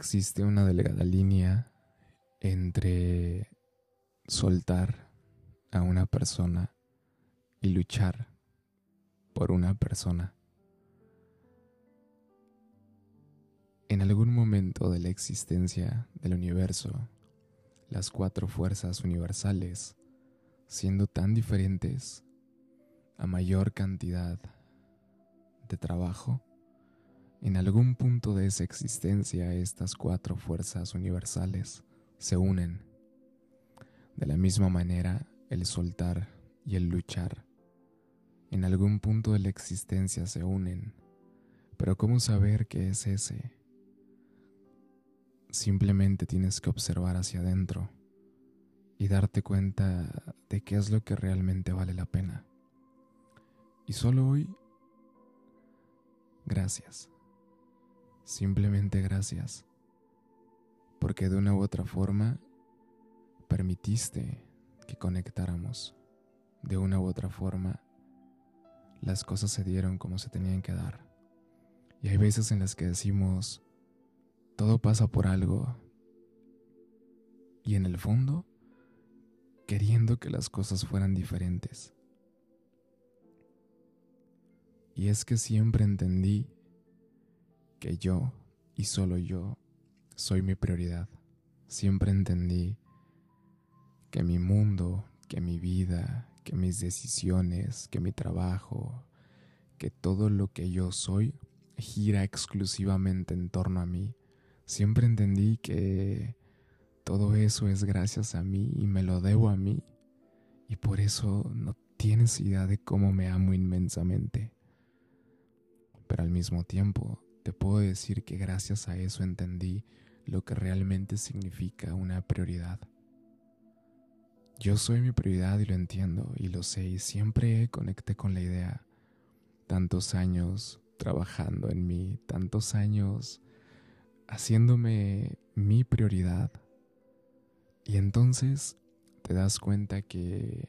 existe una delgada línea entre soltar a una persona y luchar por una persona. En algún momento de la existencia del universo, las cuatro fuerzas universales, siendo tan diferentes, a mayor cantidad de trabajo, en algún punto de esa existencia estas cuatro fuerzas universales se unen. De la misma manera, el soltar y el luchar en algún punto de la existencia se unen. Pero ¿cómo saber qué es ese? Simplemente tienes que observar hacia adentro y darte cuenta de qué es lo que realmente vale la pena. Y solo hoy, gracias. Simplemente gracias. Porque de una u otra forma permitiste que conectáramos. De una u otra forma las cosas se dieron como se tenían que dar. Y hay veces en las que decimos, todo pasa por algo. Y en el fondo, queriendo que las cosas fueran diferentes. Y es que siempre entendí que yo y solo yo soy mi prioridad. Siempre entendí que mi mundo, que mi vida, que mis decisiones, que mi trabajo, que todo lo que yo soy gira exclusivamente en torno a mí. Siempre entendí que todo eso es gracias a mí y me lo debo a mí. Y por eso no tienes idea de cómo me amo inmensamente. Pero al mismo tiempo te puedo decir que gracias a eso entendí lo que realmente significa una prioridad. Yo soy mi prioridad y lo entiendo y lo sé y siempre conecté con la idea. Tantos años trabajando en mí, tantos años haciéndome mi prioridad. Y entonces te das cuenta que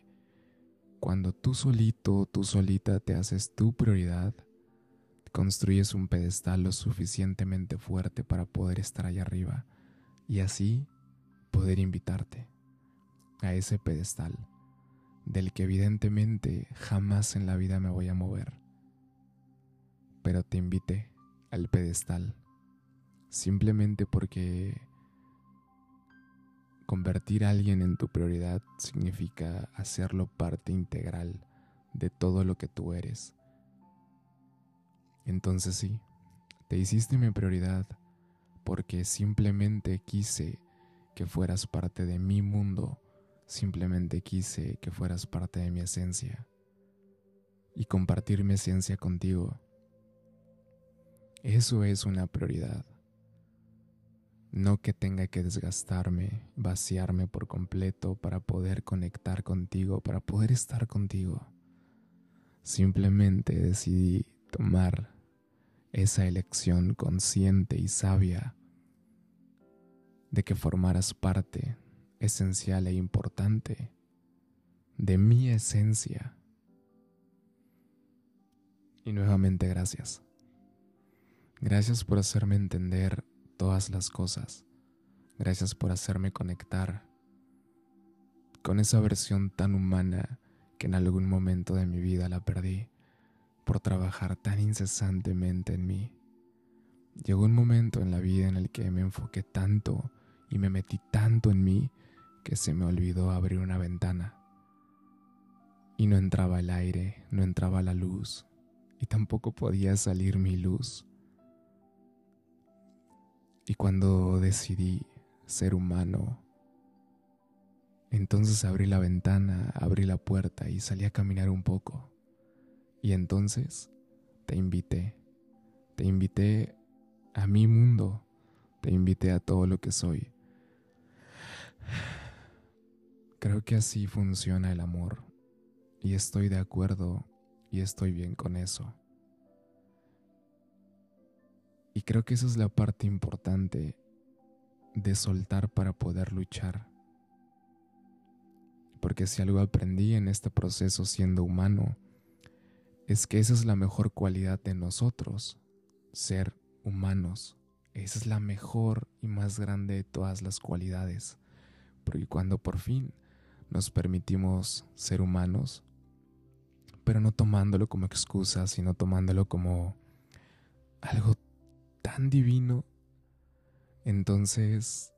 cuando tú solito, tú solita te haces tu prioridad, construyes un pedestal lo suficientemente fuerte para poder estar allá arriba y así poder invitarte a ese pedestal del que evidentemente jamás en la vida me voy a mover. Pero te invité al pedestal simplemente porque convertir a alguien en tu prioridad significa hacerlo parte integral de todo lo que tú eres entonces sí, te hiciste mi prioridad porque simplemente quise que fueras parte de mi mundo, simplemente quise que fueras parte de mi esencia y compartir mi esencia contigo. Eso es una prioridad. No que tenga que desgastarme, vaciarme por completo para poder conectar contigo, para poder estar contigo. Simplemente decidí tomar esa elección consciente y sabia de que formaras parte esencial e importante de mi esencia. Y nuevamente gracias. Gracias por hacerme entender todas las cosas. Gracias por hacerme conectar con esa versión tan humana que en algún momento de mi vida la perdí por trabajar tan incesantemente en mí. Llegó un momento en la vida en el que me enfoqué tanto y me metí tanto en mí que se me olvidó abrir una ventana. Y no entraba el aire, no entraba la luz, y tampoco podía salir mi luz. Y cuando decidí ser humano, entonces abrí la ventana, abrí la puerta y salí a caminar un poco. Y entonces te invité, te invité a mi mundo, te invité a todo lo que soy. Creo que así funciona el amor y estoy de acuerdo y estoy bien con eso. Y creo que esa es la parte importante de soltar para poder luchar. Porque si algo aprendí en este proceso siendo humano, es que esa es la mejor cualidad de nosotros, ser humanos, esa es la mejor y más grande de todas las cualidades. Porque cuando por fin nos permitimos ser humanos, pero no tomándolo como excusa, sino tomándolo como algo tan divino, entonces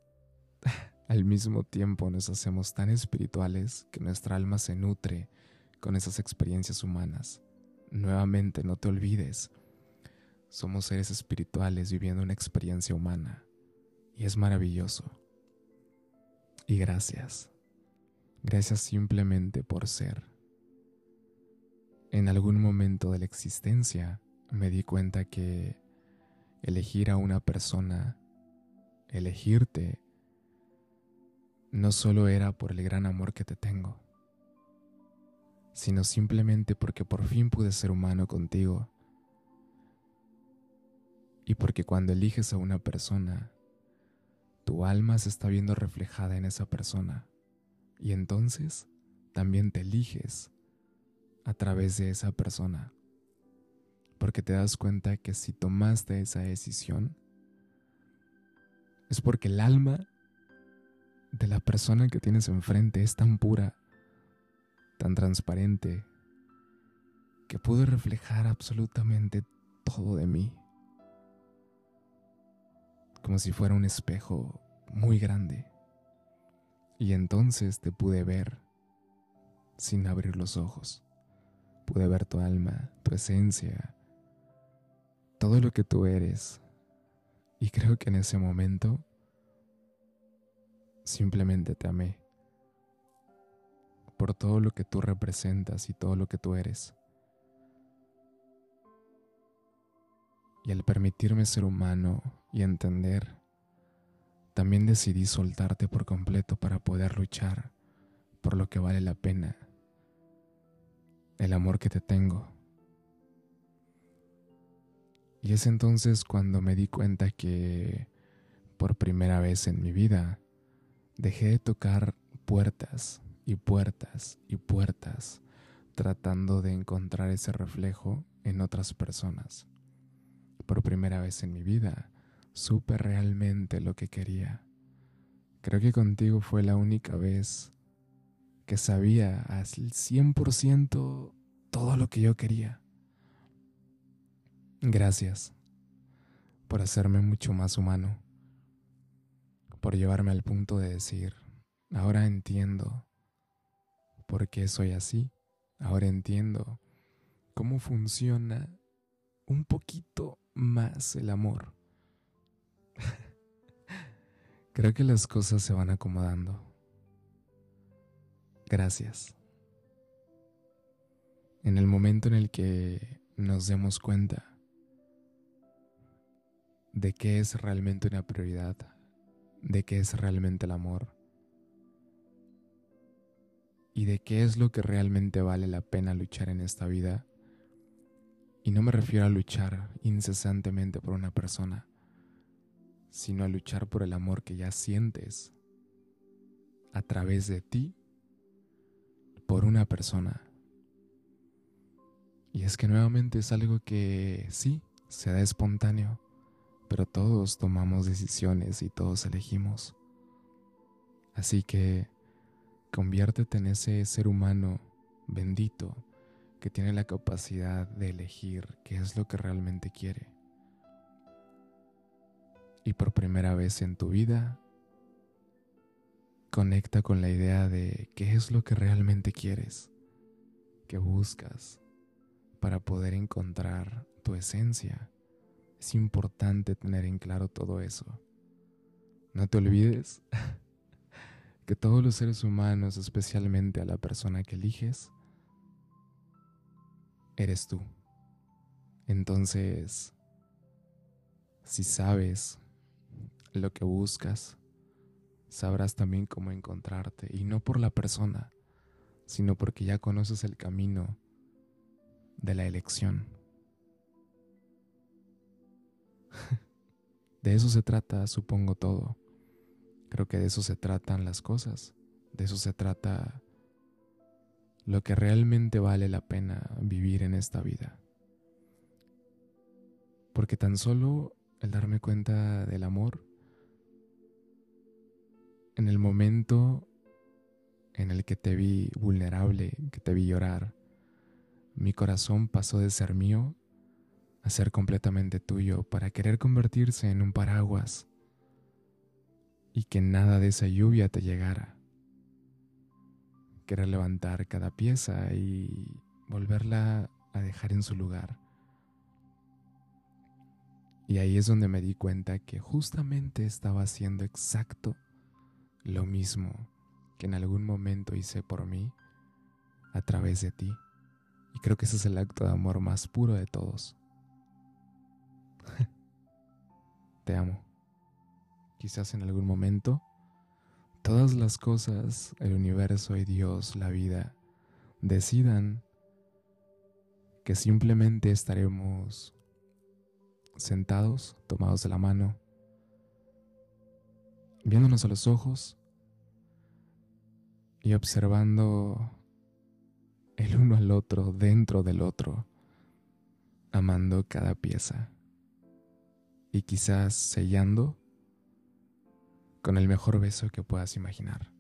al mismo tiempo nos hacemos tan espirituales que nuestra alma se nutre con esas experiencias humanas. Nuevamente, no te olvides, somos seres espirituales viviendo una experiencia humana y es maravilloso. Y gracias, gracias simplemente por ser. En algún momento de la existencia me di cuenta que elegir a una persona, elegirte, no solo era por el gran amor que te tengo, sino simplemente porque por fin pude ser humano contigo. Y porque cuando eliges a una persona, tu alma se está viendo reflejada en esa persona. Y entonces también te eliges a través de esa persona. Porque te das cuenta que si tomaste esa decisión es porque el alma de la persona que tienes enfrente es tan pura, tan transparente, que pudo reflejar absolutamente todo de mí, como si fuera un espejo muy grande. Y entonces te pude ver sin abrir los ojos. Pude ver tu alma, tu esencia, todo lo que tú eres. Y creo que en ese momento Simplemente te amé por todo lo que tú representas y todo lo que tú eres. Y al permitirme ser humano y entender, también decidí soltarte por completo para poder luchar por lo que vale la pena, el amor que te tengo. Y es entonces cuando me di cuenta que por primera vez en mi vida Dejé de tocar puertas y puertas y puertas tratando de encontrar ese reflejo en otras personas. Por primera vez en mi vida supe realmente lo que quería. Creo que contigo fue la única vez que sabía al 100% todo lo que yo quería. Gracias por hacerme mucho más humano por llevarme al punto de decir, ahora entiendo por qué soy así, ahora entiendo cómo funciona un poquito más el amor. Creo que las cosas se van acomodando. Gracias. En el momento en el que nos demos cuenta de qué es realmente una prioridad de qué es realmente el amor y de qué es lo que realmente vale la pena luchar en esta vida. Y no me refiero a luchar incesantemente por una persona, sino a luchar por el amor que ya sientes a través de ti por una persona. Y es que nuevamente es algo que sí, se da espontáneo, pero todos tomamos decisiones y todos elegimos. Así que conviértete en ese ser humano bendito que tiene la capacidad de elegir qué es lo que realmente quiere. Y por primera vez en tu vida, conecta con la idea de qué es lo que realmente quieres, que buscas para poder encontrar tu esencia es importante tener en claro todo eso. No te olvides todos los seres humanos, especialmente a la persona que eliges, eres tú. Entonces, si sabes lo que buscas, sabrás también cómo encontrarte, y no por la persona, sino porque ya conoces el camino de la elección. De eso se trata, supongo, todo. Creo que de eso se tratan las cosas. De eso se trata lo que realmente vale la pena vivir en esta vida. Porque tan solo el darme cuenta del amor en el momento en el que te vi vulnerable, que te vi llorar, mi corazón pasó de ser mío a ser completamente tuyo para querer convertirse en un paraguas y que nada de esa lluvia te llegara. Querer levantar cada pieza y volverla a dejar en su lugar. Y ahí es donde me di cuenta que justamente estaba haciendo exacto lo mismo que en algún momento hice por mí a través de ti. Y creo que ese es el acto de amor más puro de todos. Te amo. Quizás en algún momento. Todas las cosas, el universo y Dios, la vida, decidan que simplemente estaremos sentados, tomados de la mano, viéndonos a los ojos y observando el uno al otro dentro del otro, amando cada pieza. Y quizás sellando con el mejor beso que puedas imaginar.